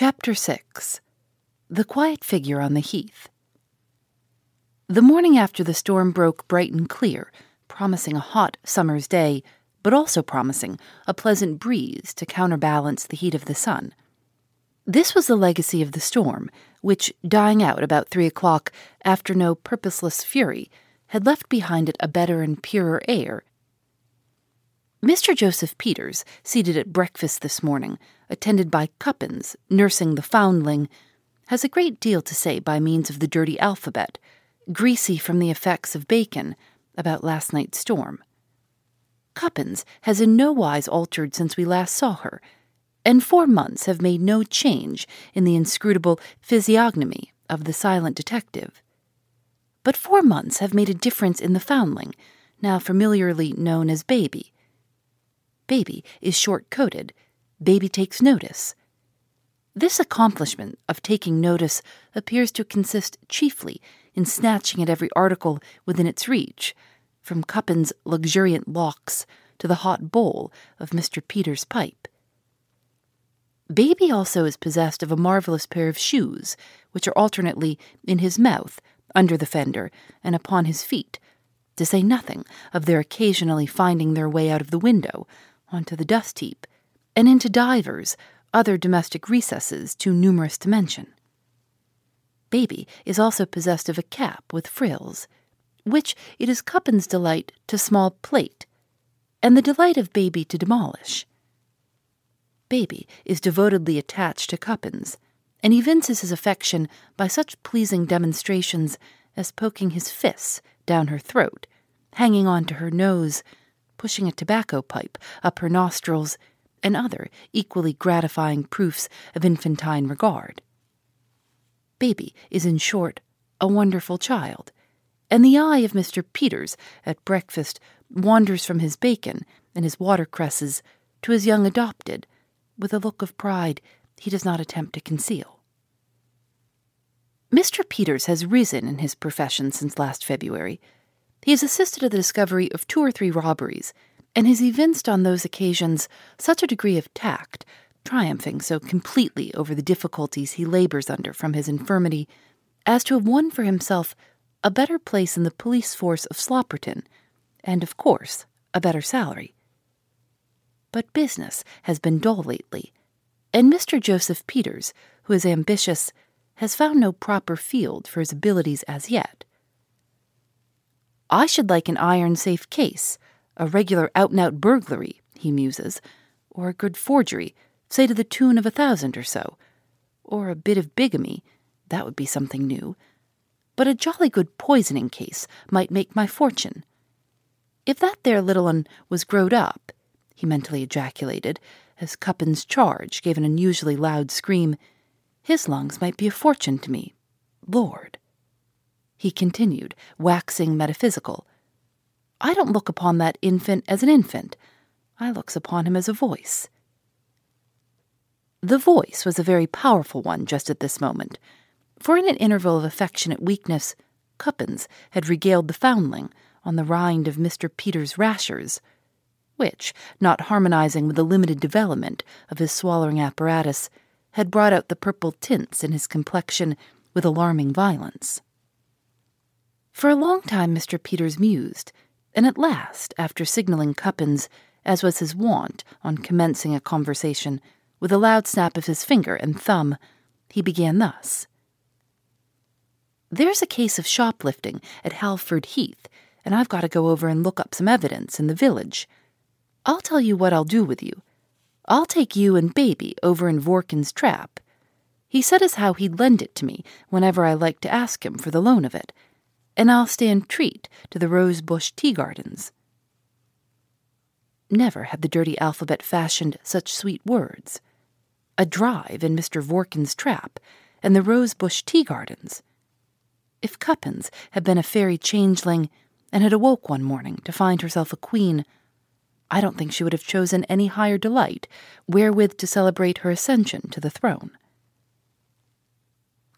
Chapter 6 The Quiet Figure on the Heath. The morning after the storm broke bright and clear, promising a hot summer's day, but also promising a pleasant breeze to counterbalance the heat of the sun. This was the legacy of the storm, which, dying out about three o'clock after no purposeless fury, had left behind it a better and purer air. Mr. Joseph Peters, seated at breakfast this morning, attended by Cuppins, nursing the foundling, has a great deal to say by means of the dirty alphabet, greasy from the effects of bacon, about last night's storm. Cuppins has in no wise altered since we last saw her, and four months have made no change in the inscrutable physiognomy of the silent detective. But four months have made a difference in the foundling, now familiarly known as Baby. Baby is short coated. Baby takes notice. This accomplishment of taking notice appears to consist chiefly in snatching at every article within its reach, from Cuppin's luxuriant locks to the hot bowl of Mr. Peters' pipe. Baby also is possessed of a marvelous pair of shoes, which are alternately in his mouth, under the fender, and upon his feet, to say nothing of their occasionally finding their way out of the window onto the dust heap, and into divers other domestic recesses too numerous to mention. Baby is also possessed of a cap with frills, which it is Cuppin's delight to small plate, and the delight of Baby to demolish. Baby is devotedly attached to Cuppins, and evinces his affection by such pleasing demonstrations as poking his fists down her throat, hanging on to her nose, pushing a tobacco pipe up her nostrils, and other equally gratifying proofs of infantine regard. Baby is, in short, a wonderful child, and the eye of Mr. Peters at breakfast wanders from his bacon and his watercresses to his young adopted, with a look of pride he does not attempt to conceal. Mr. Peters has risen in his profession since last February he has assisted at the discovery of two or three robberies, and has evinced on those occasions such a degree of tact, triumphing so completely over the difficulties he labors under from his infirmity, as to have won for himself a better place in the police force of Slopperton, and, of course, a better salary. But business has been dull lately, and Mr. Joseph Peters, who is ambitious, has found no proper field for his abilities as yet. I should like an iron safe case, a regular out and out burglary, he muses, or a good forgery, say to the tune of a thousand or so, or a bit of bigamy, that would be something new. But a jolly good poisoning case might make my fortune. If that there little un was growed up, he mentally ejaculated, as Cuppin's charge gave an unusually loud scream, his lungs might be a fortune to me. Lord! he continued, waxing metaphysical. I don't look upon that infant as an infant. I looks upon him as a voice. The voice was a very powerful one just at this moment, for in an interval of affectionate weakness, Cuppins had regaled the foundling on the rind of Mr. Peters' rashers, which, not harmonizing with the limited development of his swallowing apparatus, had brought out the purple tints in his complexion with alarming violence. For a long time Mr. Peters mused, and at last, after signaling Cuppins, as was his wont on commencing a conversation, with a loud snap of his finger and thumb, he began thus There's a case of shoplifting at Halford Heath, and I've got to go over and look up some evidence in the village. I'll tell you what I'll do with you. I'll take you and baby over in Vorkin's trap. He said as how he'd lend it to me whenever I liked to ask him for the loan of it and I'll stand treat to the Rosebush Tea Gardens. Never had the dirty alphabet fashioned such sweet words. A drive in Mr. Vorkin's trap, and the Rosebush Tea Gardens. If Cuppins had been a fairy changeling and had awoke one morning to find herself a queen, I don't think she would have chosen any higher delight wherewith to celebrate her ascension to the throne.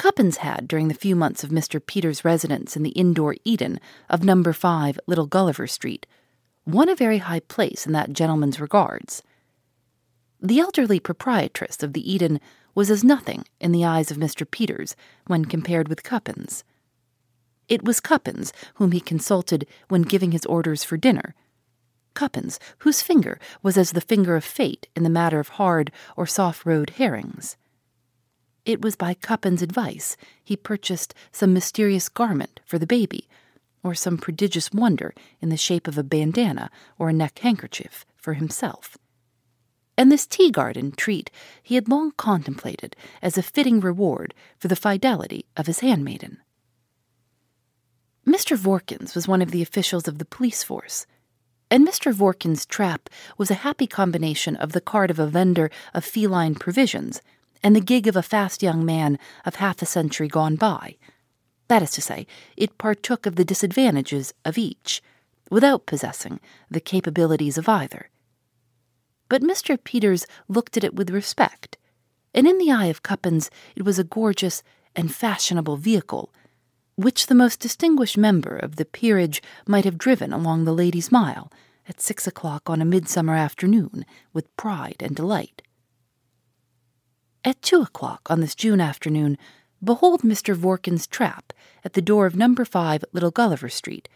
Cuppins had, during the few months of Mr. Peters' residence in the indoor Eden of number 5 Little Gulliver Street, won a very high place in that gentleman's regards. The elderly proprietress of the Eden was as nothing in the eyes of Mr. Peters when compared with Cuppins. It was Cuppins whom he consulted when giving his orders for dinner. Cuppins, whose finger was as the finger of fate in the matter of hard or soft roed herrings. It was by Cuppins' advice he purchased some mysterious garment for the baby, or some prodigious wonder in the shape of a bandana or a neck handkerchief for himself. And this tea garden treat he had long contemplated as a fitting reward for the fidelity of his handmaiden. Mr. Vorkins was one of the officials of the police force, and Mr. Vorkins' trap was a happy combination of the cart of a vendor of feline provisions and the gig of a fast young man of half a century gone by. That is to say, it partook of the disadvantages of each, without possessing the capabilities of either. But Mr. Peters looked at it with respect, and in the eye of Cuppins it was a gorgeous and fashionable vehicle, which the most distinguished member of the peerage might have driven along the Ladies' Mile at six o'clock on a midsummer afternoon with pride and delight. At two o'clock on this June afternoon, behold Mr. Vorkin's trap at the door of number five Little Gulliver Street,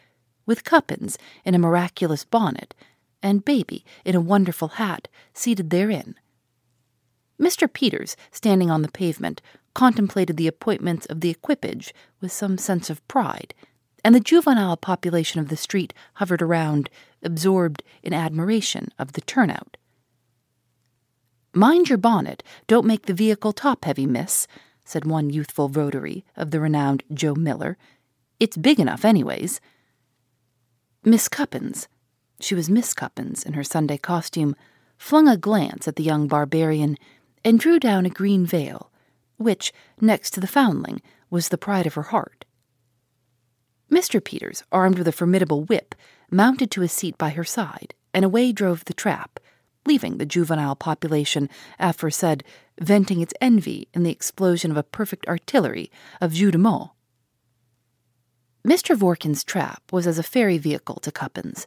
with Cuppins in a miraculous bonnet, and Baby in a wonderful hat seated therein. Mr. Peters, standing on the pavement, contemplated the appointments of the equipage with some sense of pride, and the juvenile population of the street hovered around, absorbed in admiration of the turnout. Mind your bonnet, don't make the vehicle top heavy, miss, said one youthful votary of the renowned Joe Miller. It's big enough, anyways. Miss Cuppins, she was Miss Cuppins in her Sunday costume, flung a glance at the young barbarian and drew down a green veil, which, next to the foundling, was the pride of her heart. Mr. Peters, armed with a formidable whip, mounted to a seat by her side, and away drove the trap, leaving the juvenile population aforesaid venting its envy in the explosion of a perfect artillery of jeu de mots. Mr. Vorkin's trap was as a fairy vehicle to Cuppins,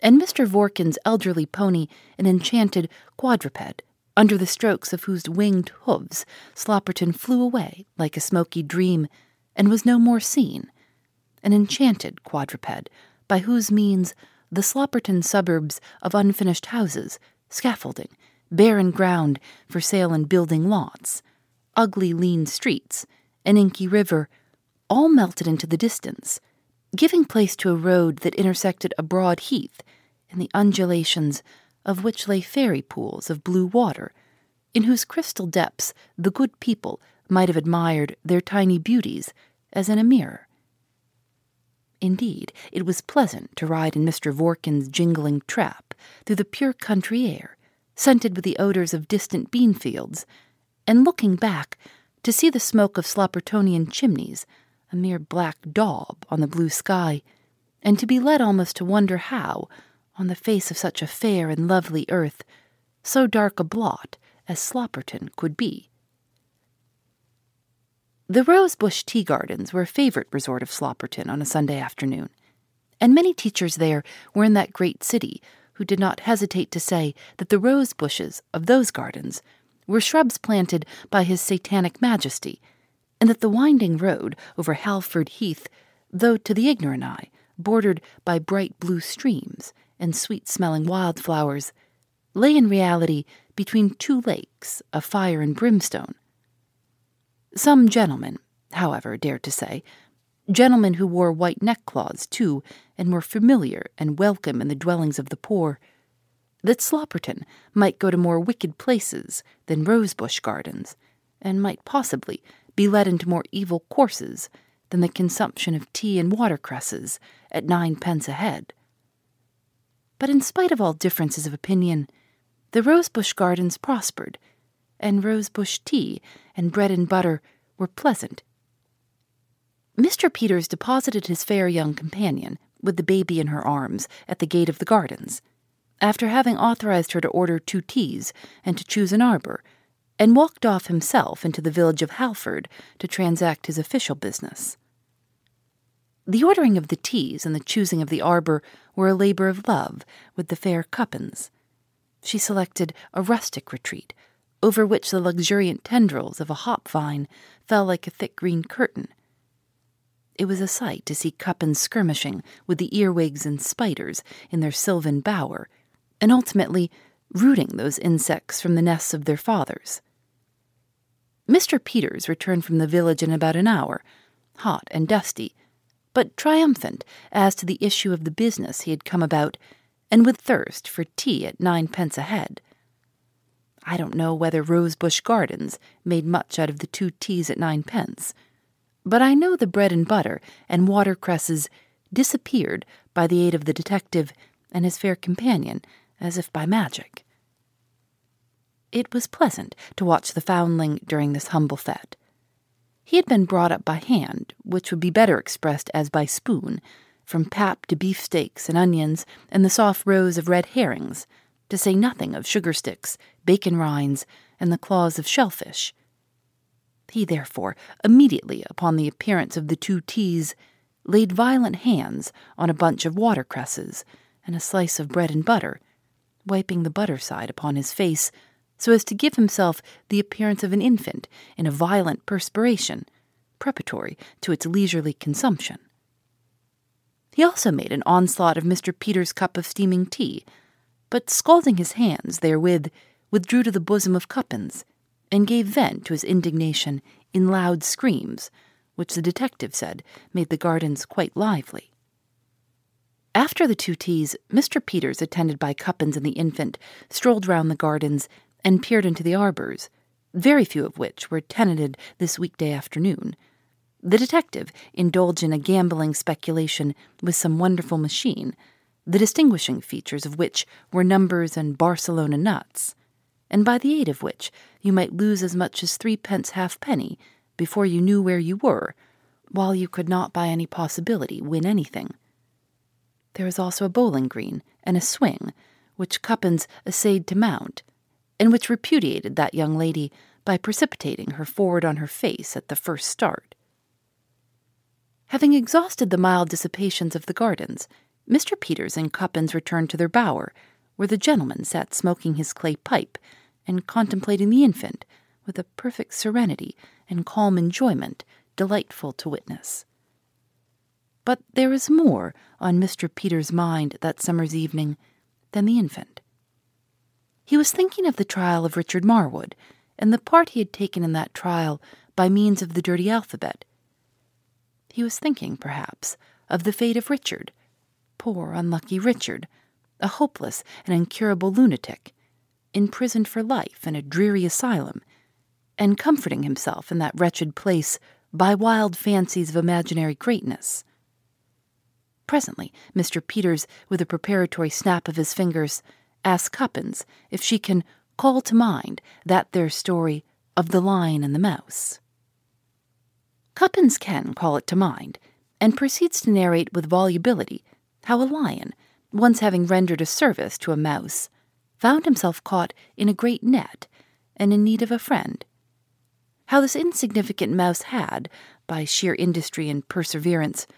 and Mr. Vorkin's elderly pony an enchanted quadruped, under the strokes of whose winged hoofs Slopperton flew away like a smoky dream and was no more seen, an enchanted quadruped by whose means the Slopperton suburbs of unfinished houses scaffolding, barren ground for sale and building lots, ugly lean streets, an inky river, all melted into the distance, giving place to a road that intersected a broad heath in the undulations of which lay fairy pools of blue water, in whose crystal depths the good people might have admired their tiny beauties as in a mirror. Indeed, it was pleasant to ride in Mr. Vorkin's jingling trap through the pure country air, scented with the odors of distant bean fields, and looking back to see the smoke of Sloppertonian chimneys, a mere black daub on the blue sky, and to be led almost to wonder how, on the face of such a fair and lovely earth, so dark a blot as Slopperton could be. The Rosebush Tea Gardens were a favorite resort of Slopperton on a Sunday afternoon, and many teachers there were in that great city who did not hesitate to say that the rose bushes of those gardens were shrubs planted by his satanic majesty, and that the winding road over Halford Heath, though to the ignorant eye bordered by bright blue streams and sweet smelling wildflowers, lay in reality between two lakes of fire and brimstone some gentlemen, however, dared to say, gentlemen who wore white neckcloths, too, and were familiar and welcome in the dwellings of the poor, that Slopperton might go to more wicked places than rosebush gardens, and might possibly be led into more evil courses than the consumption of tea and watercresses at ninepence a head. But in spite of all differences of opinion, the rosebush gardens prospered and rosebush tea and bread and butter were pleasant. Mr. Peters deposited his fair young companion, with the baby in her arms, at the gate of the gardens, after having authorized her to order two teas and to choose an arbor, and walked off himself into the village of Halford to transact his official business. The ordering of the teas and the choosing of the arbor were a labor of love with the fair Cuppins. she selected a rustic retreat, over which the luxuriant tendrils of a hop vine fell like a thick green curtain. It was a sight to see Cuppins skirmishing with the earwigs and spiders in their sylvan bower, and ultimately rooting those insects from the nests of their fathers. Mr. Peters returned from the village in about an hour, hot and dusty, but triumphant as to the issue of the business he had come about, and with thirst for tea at ninepence a head. I don't know whether Rosebush Gardens made much out of the two teas at ninepence, but I know the bread and butter and watercresses disappeared by the aid of the detective and his fair companion as if by magic. It was pleasant to watch the foundling during this humble fete. He had been brought up by hand, which would be better expressed as by spoon, from pap to beefsteaks and onions and the soft rows of red herrings, to say nothing of sugar sticks, bacon rinds, and the claws of shellfish. He, therefore, immediately upon the appearance of the two teas, laid violent hands on a bunch of watercresses and a slice of bread and butter, wiping the butter side upon his face so as to give himself the appearance of an infant in a violent perspiration, preparatory to its leisurely consumption. He also made an onslaught of Mr. Peters' cup of steaming tea, but scalding his hands therewith, withdrew to the bosom of Cuppins, and gave vent to his indignation in loud screams, which the detective said made the gardens quite lively. After the two teas, Mr. Peters, attended by Cuppins and the infant, strolled round the gardens and peered into the arbors, very few of which were tenanted this weekday afternoon. The detective indulged in a gambling speculation with some wonderful machine, the distinguishing features of which were numbers and Barcelona nuts, and by the aid of which you might lose as much as threepence halfpenny before you knew where you were, while you could not by any possibility win anything. There was also a bowling green and a swing, which Cuppins essayed to mount, and which repudiated that young lady by precipitating her forward on her face at the first start. Having exhausted the mild dissipations of the gardens, Mr. Peters and Cuppins returned to their bower, where the gentleman sat smoking his clay pipe and contemplating the infant with a perfect serenity and calm enjoyment delightful to witness. But there was more on Mr. Peters' mind that summer's evening than the infant. He was thinking of the trial of Richard Marwood and the part he had taken in that trial by means of the dirty alphabet. He was thinking, perhaps, of the fate of Richard, poor unlucky Richard, a hopeless and incurable lunatic, imprisoned for life in a dreary asylum, and comforting himself in that wretched place by wild fancies of imaginary greatness. Presently, Mr. Peters, with a preparatory snap of his fingers, asks Cuppins if she can call to mind that there story of the lion and the mouse. Cuppins can call it to mind, and proceeds to narrate with volubility how a lion, once having rendered a service to a mouse, found himself caught in a great net and in need of a friend. How this insignificant mouse had, by sheer industry and perseverance,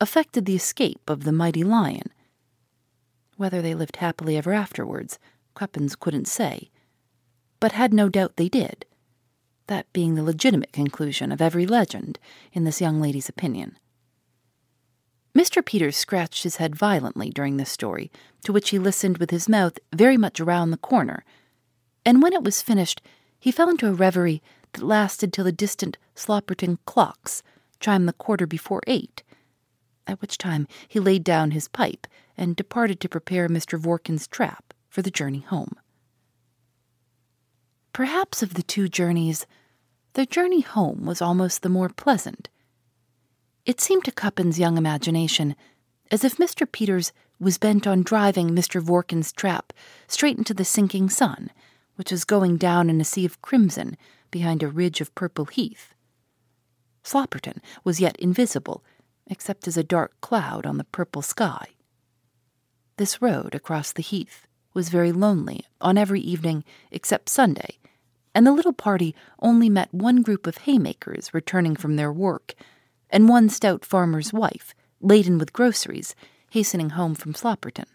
affected the escape of the mighty lion. Whether they lived happily ever afterwards, Cuppins couldn't say, but had no doubt they did, that being the legitimate conclusion of every legend, in this young lady's opinion. Mr. Peters scratched his head violently during this story, to which he listened with his mouth very much around the corner, and when it was finished, he fell into a reverie that lasted till the distant Slopperton clocks chimed the quarter before eight, at which time he laid down his pipe and departed to prepare Mr. Vorkin's trap for the journey home. Perhaps of the two journeys, the journey home was almost the more pleasant. It seemed to Cuppins' young imagination as if Mr. Peters was bent on driving Mr. Vorkin's trap straight into the sinking sun, which was going down in a sea of crimson behind a ridge of purple heath. Slopperton was yet invisible except as a dark cloud on the purple sky. This road across the heath was very lonely on every evening except Sunday, and the little party only met one group of haymakers returning from their work, and one stout farmer's wife, laden with groceries, hastening home from Slopperton.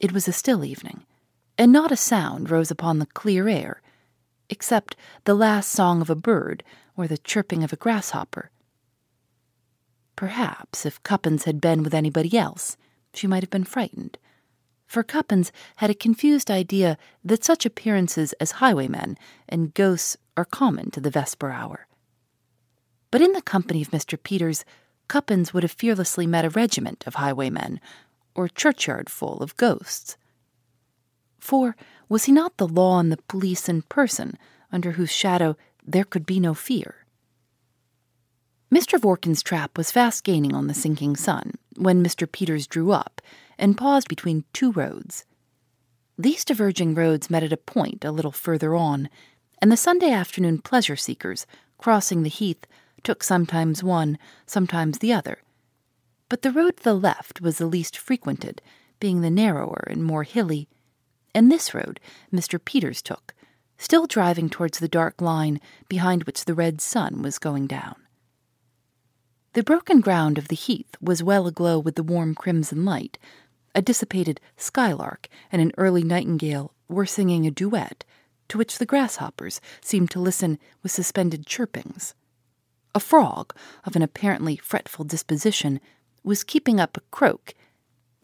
It was a still evening, and not a sound rose upon the clear air, except the last song of a bird or the chirping of a grasshopper. Perhaps if Cuppins had been with anybody else, she might have been frightened, for Cuppins had a confused idea that such appearances as highwaymen and ghosts are common to the vesper hour. But in the company of Mr. Peters, Cuppins would have fearlessly met a regiment of highwaymen, or a churchyard full of ghosts. For was he not the law and the police in person, under whose shadow there could be no fear? Mr. Vorkin's trap was fast gaining on the sinking sun when Mr. Peters drew up and paused between two roads. These diverging roads met at a point a little further on, and the Sunday afternoon pleasure seekers, crossing the heath, took sometimes one, sometimes the other. But the road to the left was the least frequented, being the narrower and more hilly, and this road Mr. Peters took, still driving towards the dark line behind which the red sun was going down. The broken ground of the heath was well aglow with the warm crimson light. A dissipated skylark and an early nightingale were singing a duet, to which the grasshoppers seemed to listen with suspended chirpings. A frog, of an apparently fretful disposition, was keeping up a croak,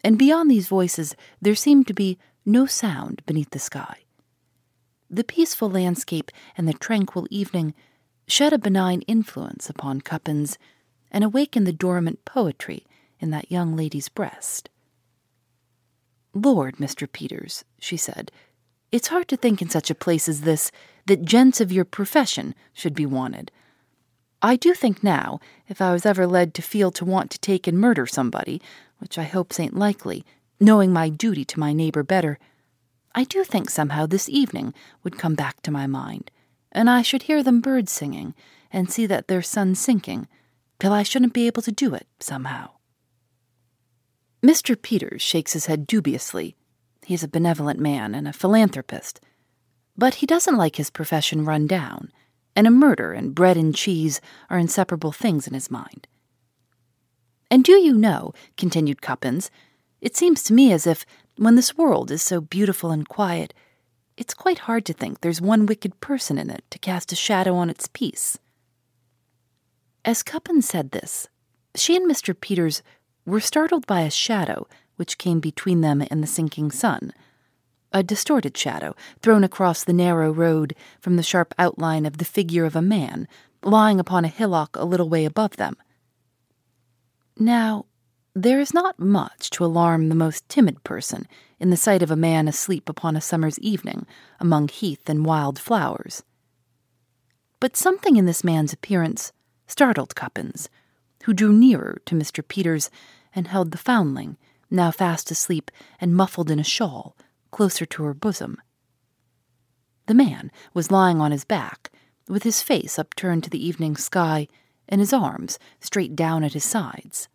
and beyond these voices there seemed to be no sound beneath the sky. The peaceful landscape and the tranquil evening shed a benign influence upon Cuppins and awakened the dormant poetry in that young lady's breast. Lord, Mr. Peters, she said, it's hard to think in such a place as this that gents of your profession should be wanted. I do think now, if I was ever led to feel to want to take and murder somebody, which I hopes ain't likely, knowing my duty to my neighbor better, I do think somehow this evening would come back to my mind, and I should hear them birds singing, and see that their sun sinking, till I shouldn't be able to do it somehow. Mr. Peters shakes his head dubiously. He is a benevolent man and a philanthropist, but he doesn't like his profession run down and a murder and bread and cheese are inseparable things in his mind. And do you know, continued Cuppins, it seems to me as if, when this world is so beautiful and quiet, it's quite hard to think there's one wicked person in it to cast a shadow on its peace. As Cuppins said this, she and Mr. Peters were startled by a shadow which came between them and the sinking sun a distorted shadow thrown across the narrow road from the sharp outline of the figure of a man lying upon a hillock a little way above them. Now, there is not much to alarm the most timid person in the sight of a man asleep upon a summer's evening among heath and wild flowers. But something in this man's appearance startled Cuppins, who drew nearer to Mr. Peters and held the foundling, now fast asleep and muffled in a shawl, closer to her bosom. The man was lying on his back, with his face upturned to the evening sky and his arms straight down at his sides.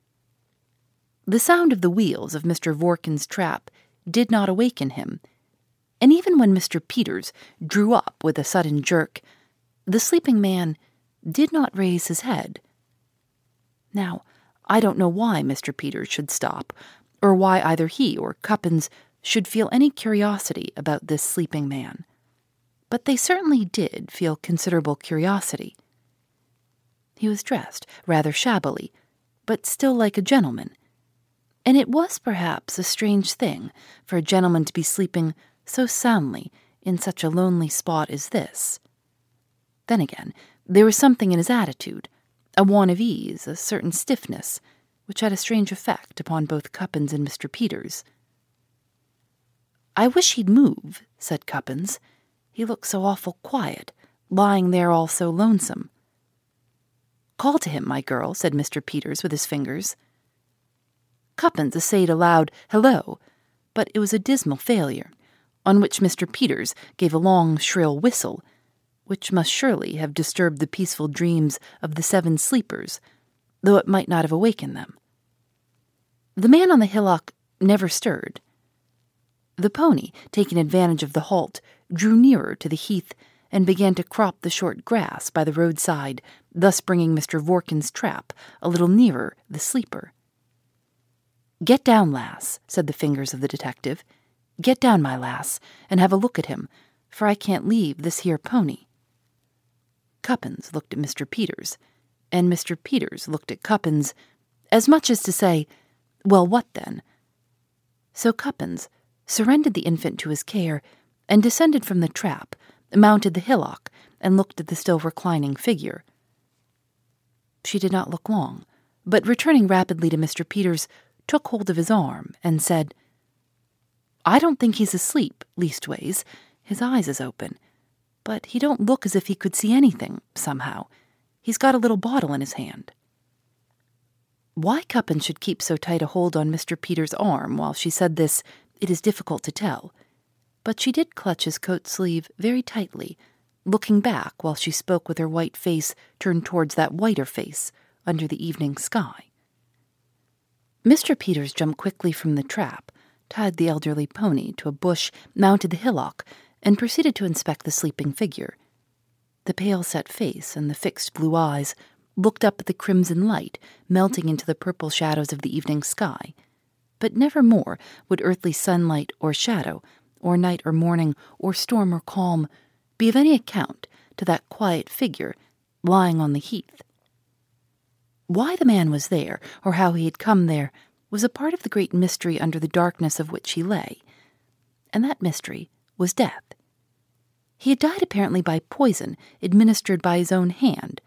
The sound of the wheels of Mr. Vorkin's trap did not awaken him, and even when Mr. Peters drew up with a sudden jerk, the sleeping man did not raise his head. Now, I don't know why Mr. Peters should stop, or why either he or Cuppins should feel any curiosity about this sleeping man, but they certainly did feel considerable curiosity. He was dressed rather shabbily, but still like a gentleman, and it was perhaps a strange thing for a gentleman to be sleeping so soundly in such a lonely spot as this. Then again, there was something in his attitude, a want of ease, a certain stiffness, which had a strange effect upon both Cuppins and Mr. Peters. I wish he'd move, said Cuppins. He looks so awful quiet, lying there all so lonesome. Call to him, my girl, said Mr. Peters with his fingers. Cuppins essayed a loud hello, but it was a dismal failure, on which Mr. Peters gave a long, shrill whistle, which must surely have disturbed the peaceful dreams of the seven sleepers, though it might not have awakened them. The man on the hillock never stirred. The pony, taking advantage of the halt, drew nearer to the heath and began to crop the short grass by the roadside, thus bringing Mr. Vorkin's trap a little nearer the sleeper. Get down, lass, said the fingers of the detective. Get down, my lass, and have a look at him, for I can't leave this here pony. Cuppins looked at Mr. Peters, and Mr. Peters looked at Cuppins, as much as to say, Well, what then? So Cuppins surrendered the infant to his care and descended from the trap, mounted the hillock, and looked at the still reclining figure. She did not look long, but returning rapidly to Mr. Peters, took hold of his arm and said, I don't think he's asleep, leastways. His eyes is open. But he don't look as if he could see anything, somehow. He's got a little bottle in his hand. Why Cuppin should keep so tight a hold on Mr. Peters' arm while she said this, it is difficult to tell. But she did clutch his coat sleeve very tightly, looking back while she spoke with her white face turned towards that whiter face under the evening sky. Mr. Peters jumped quickly from the trap, tied the elderly pony to a bush, mounted the hillock, and proceeded to inspect the sleeping figure. The pale set face and the fixed blue eyes looked up at the crimson light melting into the purple shadows of the evening sky. But never more would earthly sunlight or shadow, or night or morning, or storm or calm, be of any account to that quiet figure lying on the heath. Why the man was there, or how he had come there, was a part of the great mystery under the darkness of which he lay. And that mystery was death. He had died apparently by poison administered by his own hand,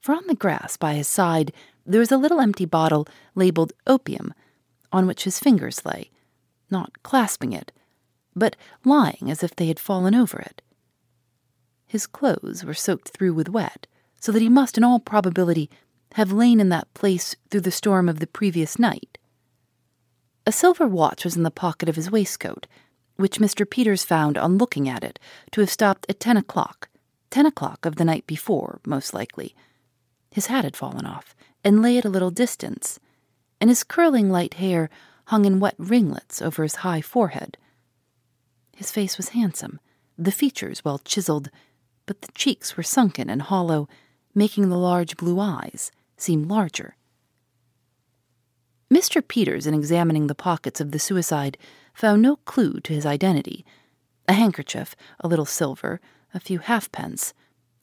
for on the grass by his side there was a little empty bottle labeled opium, on which his fingers lay, not clasping it, but lying as if they had fallen over it. His clothes were soaked through with wet, so that he must in all probability have lain in that place through the storm of the previous night. A silver watch was in the pocket of his waistcoat, which Mr. Peters found on looking at it to have stopped at ten o'clock, ten o'clock of the night before, most likely. His hat had fallen off and lay at a little distance, and his curling light hair hung in wet ringlets over his high forehead. His face was handsome, the features well chiseled, but the cheeks were sunken and hollow, making the large blue eyes seem larger. Mr. Peters, in examining the pockets of the suicide, found no clue to his identity. A handkerchief, a little silver, a few halfpence,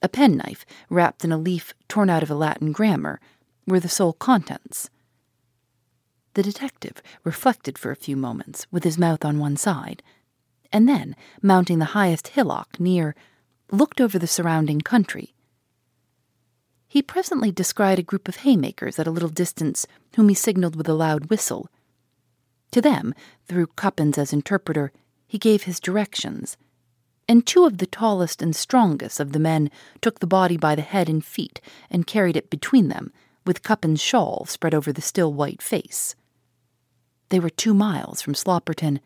a penknife wrapped in a leaf torn out of a Latin grammar were the sole contents. The detective reflected for a few moments, with his mouth on one side, and then, mounting the highest hillock near, looked over the surrounding country he presently descried a group of haymakers at a little distance, whom he signaled with a loud whistle. To them, through Cuppins as interpreter, he gave his directions, and two of the tallest and strongest of the men took the body by the head and feet and carried it between them, with Cuppins' shawl spread over the still white face. They were two miles from Slopperton,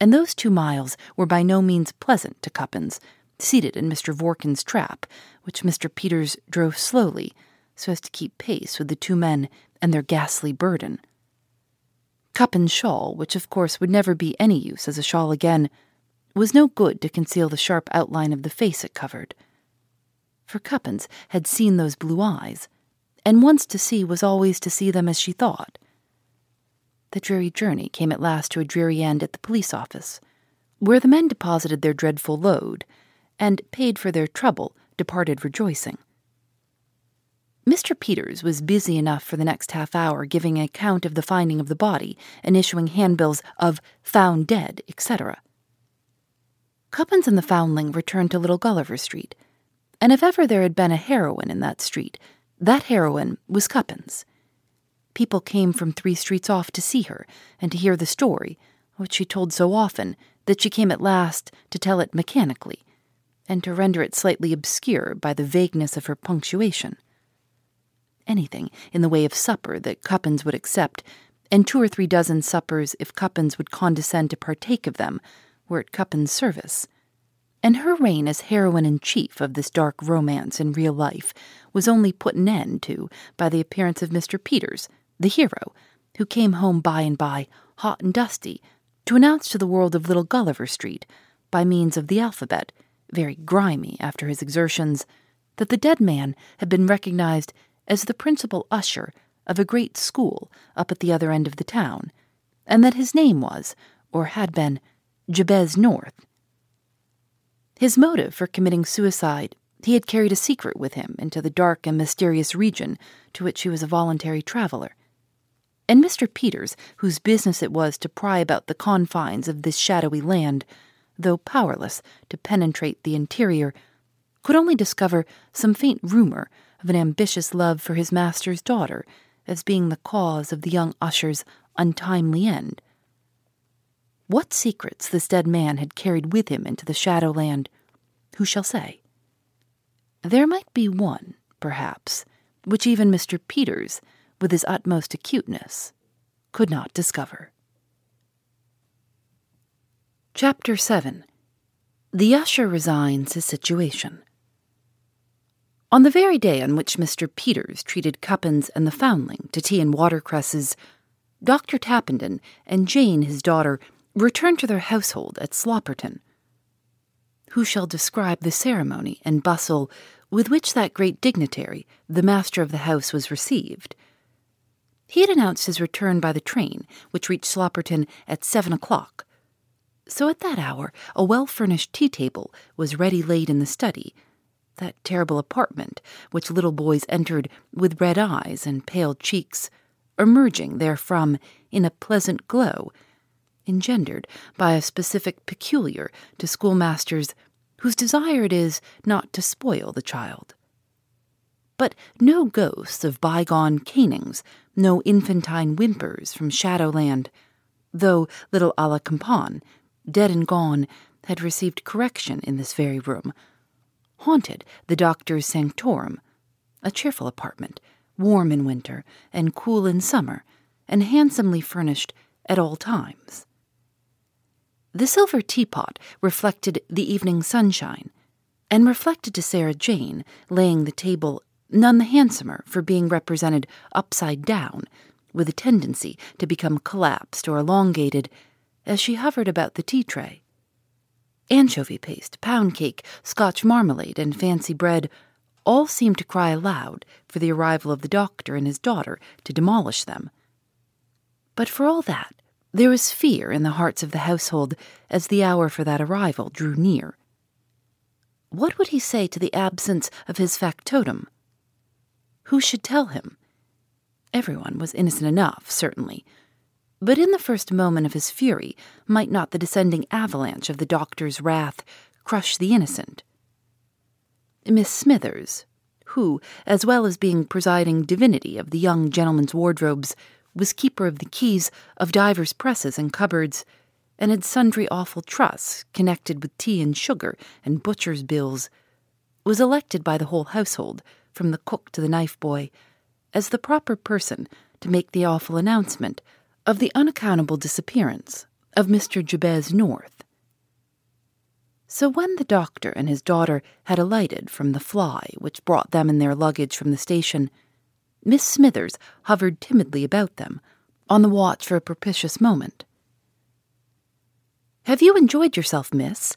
and those two miles were by no means pleasant to Cuppins, seated in Mr. Vorkin's trap, which Mr. Peters drove slowly so as to keep pace with the two men and their ghastly burden. Cuppin's shawl, which of course would never be any use as a shawl again, was no good to conceal the sharp outline of the face it covered. For Cuppins had seen those blue eyes, and once to see was always to see them as she thought. The dreary journey came at last to a dreary end at the police office, where the men deposited their dreadful load and paid for their trouble, departed rejoicing. Mr. Peters was busy enough for the next half hour giving account of the finding of the body and issuing handbills of found dead, etc. Cuppins and the foundling returned to Little Gulliver Street, and if ever there had been a heroine in that street, that heroine was Cuppins. People came from three streets off to see her and to hear the story, which she told so often that she came at last to tell it mechanically and to render it slightly obscure by the vagueness of her punctuation. Anything in the way of supper that Cuppins would accept, and two or three dozen suppers if Cuppins would condescend to partake of them, were at Cuppins' service. And her reign as heroine in chief of this dark romance in real life was only put an end to by the appearance of Mr. Peters, the hero, who came home by and by, hot and dusty, to announce to the world of Little Gulliver Street, by means of the alphabet, very grimy after his exertions, that the dead man had been recognized as the principal usher of a great school up at the other end of the town, and that his name was, or had been, Jabez North. His motive for committing suicide he had carried a secret with him into the dark and mysterious region to which he was a voluntary traveler. And Mr. Peters, whose business it was to pry about the confines of this shadowy land, though powerless to penetrate the interior, could only discover some faint rumor of an ambitious love for his master's daughter as being the cause of the young usher's untimely end. What secrets this dead man had carried with him into the shadowland, who shall say? There might be one, perhaps, which even Mr. Peters, with his utmost acuteness, could not discover. Chapter 7 The Usher Resigns His Situation. On the very day on which Mr. Peters treated Cuppins and the foundling to tea and watercresses, Dr. Tappenden and Jane, his daughter, returned to their household at Slopperton. Who shall describe the ceremony and bustle with which that great dignitary, the master of the house, was received. He had announced his return by the train, which reached Slopperton at seven o'clock. So at that hour, a well furnished tea table was ready laid in the study, that terrible apartment which little boys entered with red eyes and pale cheeks, emerging therefrom in a pleasant glow, engendered by a specific peculiar to schoolmasters whose desire it is not to spoil the child. But no ghosts of bygone canings, no infantine whimpers from Shadowland, though little a Campan, dead and gone, had received correction in this very room, haunted the doctor's sanctorum, a cheerful apartment, warm in winter and cool in summer, and handsomely furnished at all times. The silver teapot reflected the evening sunshine, and reflected to Sarah Jane, laying the table none the handsomer for being represented upside down, with a tendency to become collapsed or elongated as she hovered about the tea tray. Anchovy paste, pound cake, Scotch marmalade, and fancy bread all seemed to cry aloud for the arrival of the doctor and his daughter to demolish them. But for all that, there was fear in the hearts of the household as the hour for that arrival drew near. What would he say to the absence of his factotum? Who should tell him? Everyone was innocent enough, certainly. But in the first moment of his fury, might not the descending avalanche of the doctor's wrath crush the innocent? Miss Smithers, who, as well as being presiding divinity of the young gentleman's wardrobes, was keeper of the keys of divers presses and cupboards, and had sundry awful trusts connected with tea and sugar and butcher's bills, was elected by the whole household, from the cook to the knife boy, as the proper person to make the awful announcement of the unaccountable disappearance of Mr. Jabez North. So when the doctor and his daughter had alighted from the fly which brought them and their luggage from the station, Miss Smithers hovered timidly about them, on the watch for a propitious moment. Have you enjoyed yourself, miss?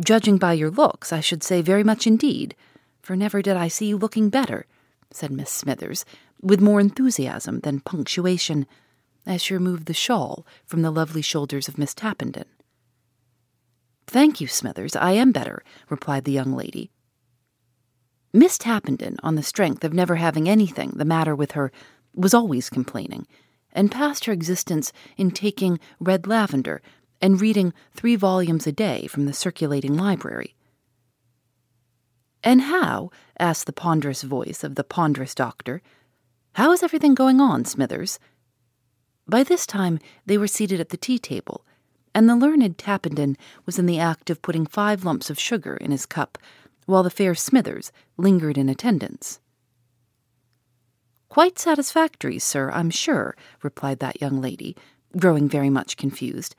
Judging by your looks, I should say very much indeed, for never did I see you looking better, said Miss Smithers, with more enthusiasm than punctuation, as she removed the shawl from the lovely shoulders of Miss Tappenden. Thank you, Smithers, I am better, replied the young lady, Miss Tappenden, on the strength of never having anything the matter with her, was always complaining, and passed her existence in taking red lavender and reading three volumes a day from the circulating library. And how, asked the ponderous voice of the ponderous doctor, how is everything going on, Smithers? By this time they were seated at the tea table, and the learned Tappenden was in the act of putting five lumps of sugar in his cup while the fair Smithers lingered in attendance. Quite satisfactory, sir, I'm sure, replied that young lady, growing very much confused.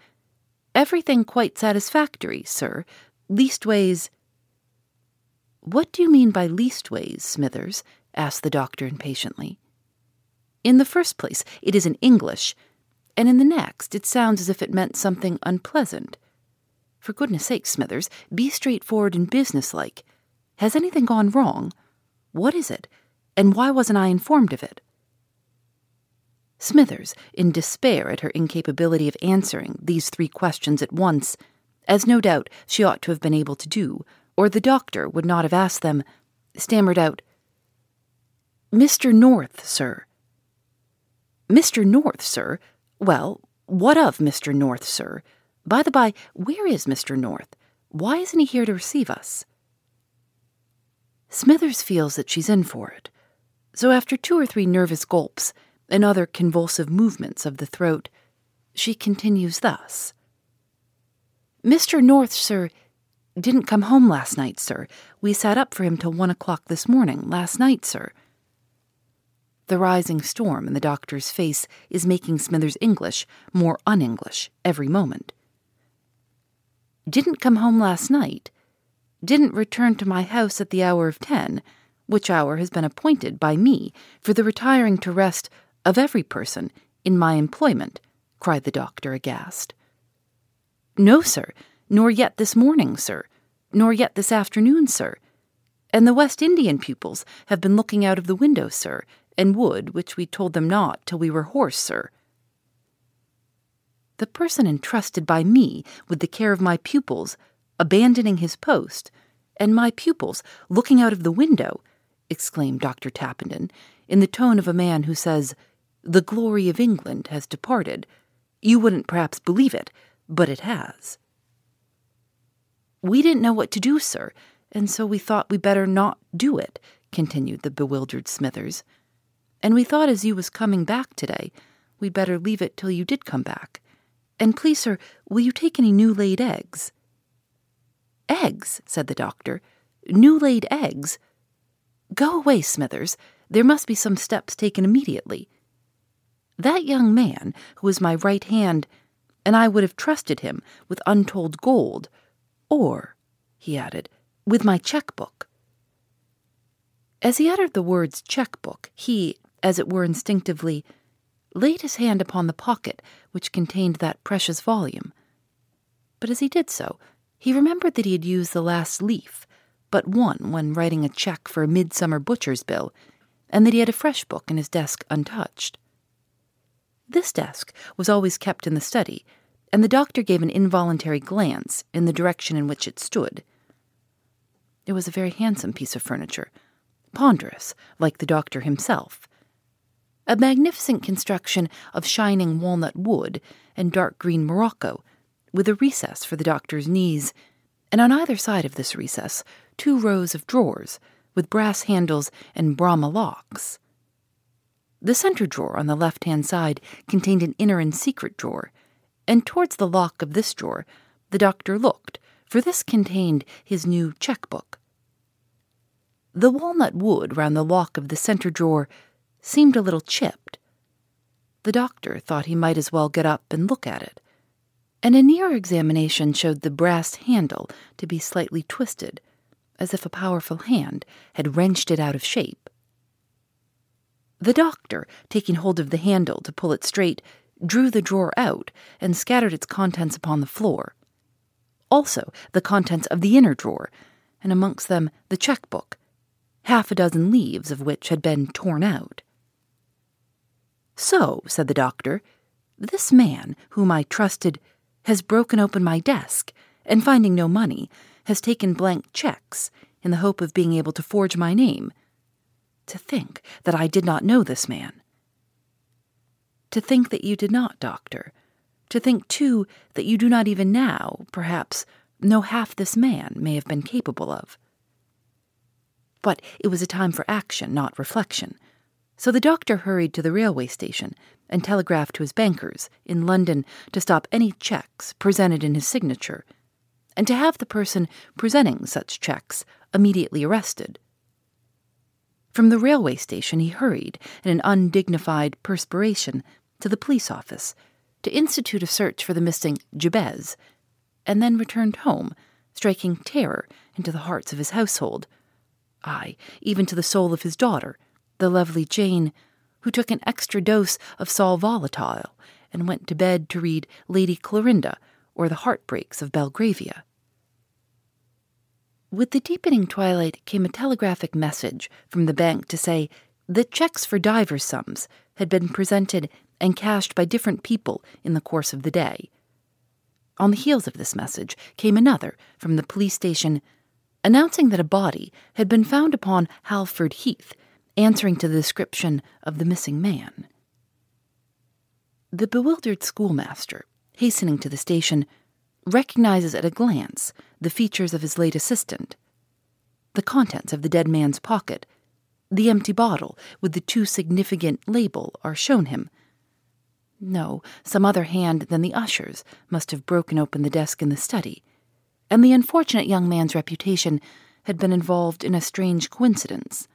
Everything quite satisfactory, sir. Leastways. What do you mean by leastways, Smithers? asked the doctor impatiently. In the first place, it is in English, and in the next, it sounds as if it meant something unpleasant. For goodness sake, Smithers, be straightforward and businesslike. Has anything gone wrong? What is it? And why wasn't I informed of it? Smithers, in despair at her incapability of answering these three questions at once, as no doubt she ought to have been able to do, or the doctor would not have asked them, stammered out, Mr. North, sir. Mr. North, sir? Well, what of Mr. North, sir? By the by, where is Mr. North? Why isn't he here to receive us? Smithers feels that she's in for it. So after two or three nervous gulps and other convulsive movements of the throat, she continues thus Mr. North, sir, didn't come home last night, sir. We sat up for him till one o'clock this morning, last night, sir. The rising storm in the doctor's face is making Smithers' English more un English every moment. Didn't come home last night. Didn't return to my house at the hour of ten, which hour has been appointed by me for the retiring to rest of every person in my employment, cried the doctor aghast. No, sir, nor yet this morning, sir, nor yet this afternoon, sir. And the West Indian pupils have been looking out of the window, sir, and would, which we told them not till we were hoarse, sir. The person entrusted by me with the care of my pupils, abandoning his post, and my pupils looking out of the window, exclaimed Dr. Tappenden, in the tone of a man who says, The glory of England has departed. You wouldn't perhaps believe it, but it has. We didn't know what to do, sir, and so we thought we better not do it, continued the bewildered Smithers. And we thought as you was coming back today, we'd better leave it till you did come back. And please, sir, will you take any new laid eggs? Eggs, said the doctor. New laid eggs? Go away, Smithers. There must be some steps taken immediately. That young man, who was my right hand, and I would have trusted him with untold gold, or, he added, with my checkbook. As he uttered the words checkbook, he, as it were instinctively, laid his hand upon the pocket which contained that precious volume. But as he did so, he remembered that he had used the last leaf, but one when writing a check for a midsummer butcher's bill, and that he had a fresh book in his desk untouched. This desk was always kept in the study, and the doctor gave an involuntary glance in the direction in which it stood. It was a very handsome piece of furniture, ponderous, like the doctor himself, a magnificent construction of shining walnut wood and dark green morocco, with a recess for the doctor's knees, and on either side of this recess, two rows of drawers with brass handles and Bramah locks. The center drawer on the left hand side contained an inner and secret drawer, and towards the lock of this drawer the doctor looked, for this contained his new check-book. The walnut wood round the lock of the center drawer seemed a little chipped. The doctor thought he might as well get up and look at it, and a nearer examination showed the brass handle to be slightly twisted, as if a powerful hand had wrenched it out of shape. The doctor, taking hold of the handle to pull it straight, drew the drawer out and scattered its contents upon the floor. Also, the contents of the inner drawer, and amongst them the check-book, half a dozen leaves of which had been torn out. So, said the doctor, this man, whom I trusted, has broken open my desk, and finding no money, has taken blank checks in the hope of being able to forge my name. To think that I did not know this man. To think that you did not, doctor. To think, too, that you do not even now, perhaps, know half this man may have been capable of. But it was a time for action, not reflection so the doctor hurried to the railway station and telegraphed to his bankers in London to stop any checks presented in his signature, and to have the person presenting such checks immediately arrested. From the railway station, he hurried in an undignified perspiration to the police office to institute a search for the missing Jabez, and then returned home, striking terror into the hearts of his household, ay, even to the soul of his daughter the lovely Jane, who took an extra dose of sal volatile and went to bed to read Lady Clorinda or The Heartbreaks of Belgravia. With the deepening twilight came a telegraphic message from the bank to say that checks for divers sums had been presented and cashed by different people in the course of the day. on the heels of this message came another from the police station announcing that a body had been found upon Halford Heath, answering to the description of the missing man. The bewildered schoolmaster, hastening to the station, recognizes at a glance the features of his late assistant. The contents of the dead man's pocket, the empty bottle with the too significant label, are shown him. No, some other hand than the usher's must have broken open the desk in the study, and the unfortunate young man's reputation had been involved in a strange coincidence.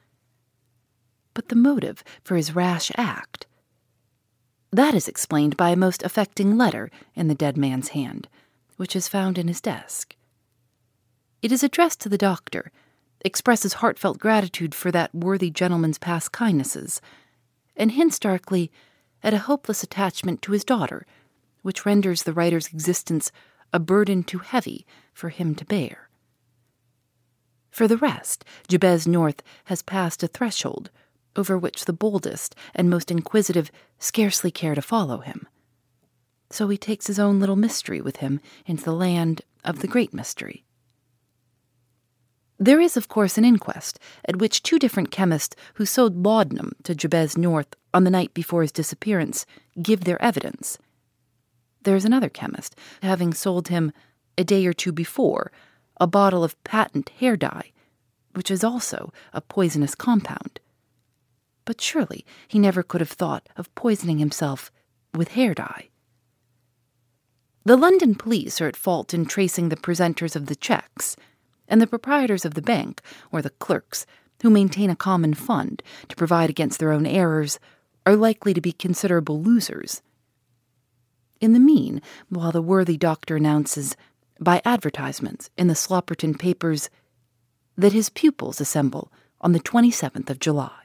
But the motive for his rash act? That is explained by a most affecting letter in the dead man's hand, which is found in his desk. It is addressed to the doctor, expresses heartfelt gratitude for that worthy gentleman's past kindnesses, and hints darkly at a hopeless attachment to his daughter, which renders the writer's existence a burden too heavy for him to bear. For the rest, Jabez North has passed a threshold over which the boldest and most inquisitive scarcely care to follow him. So he takes his own little mystery with him into the land of the great mystery. There is, of course, an inquest at which two different chemists who sold laudanum to Jabez North on the night before his disappearance give their evidence. There is another chemist, having sold him, a day or two before, a bottle of patent hair dye, which is also a poisonous compound. But surely he never could have thought of poisoning himself with hair dye. The London police are at fault in tracing the presenters of the checks and the proprietors of the bank, or the clerks, who maintain a common fund to provide against their own errors, are likely to be considerable losers. In the mean, while the worthy doctor announces, by advertisements in the Slopperton papers, that his pupils assemble on the 27th of July.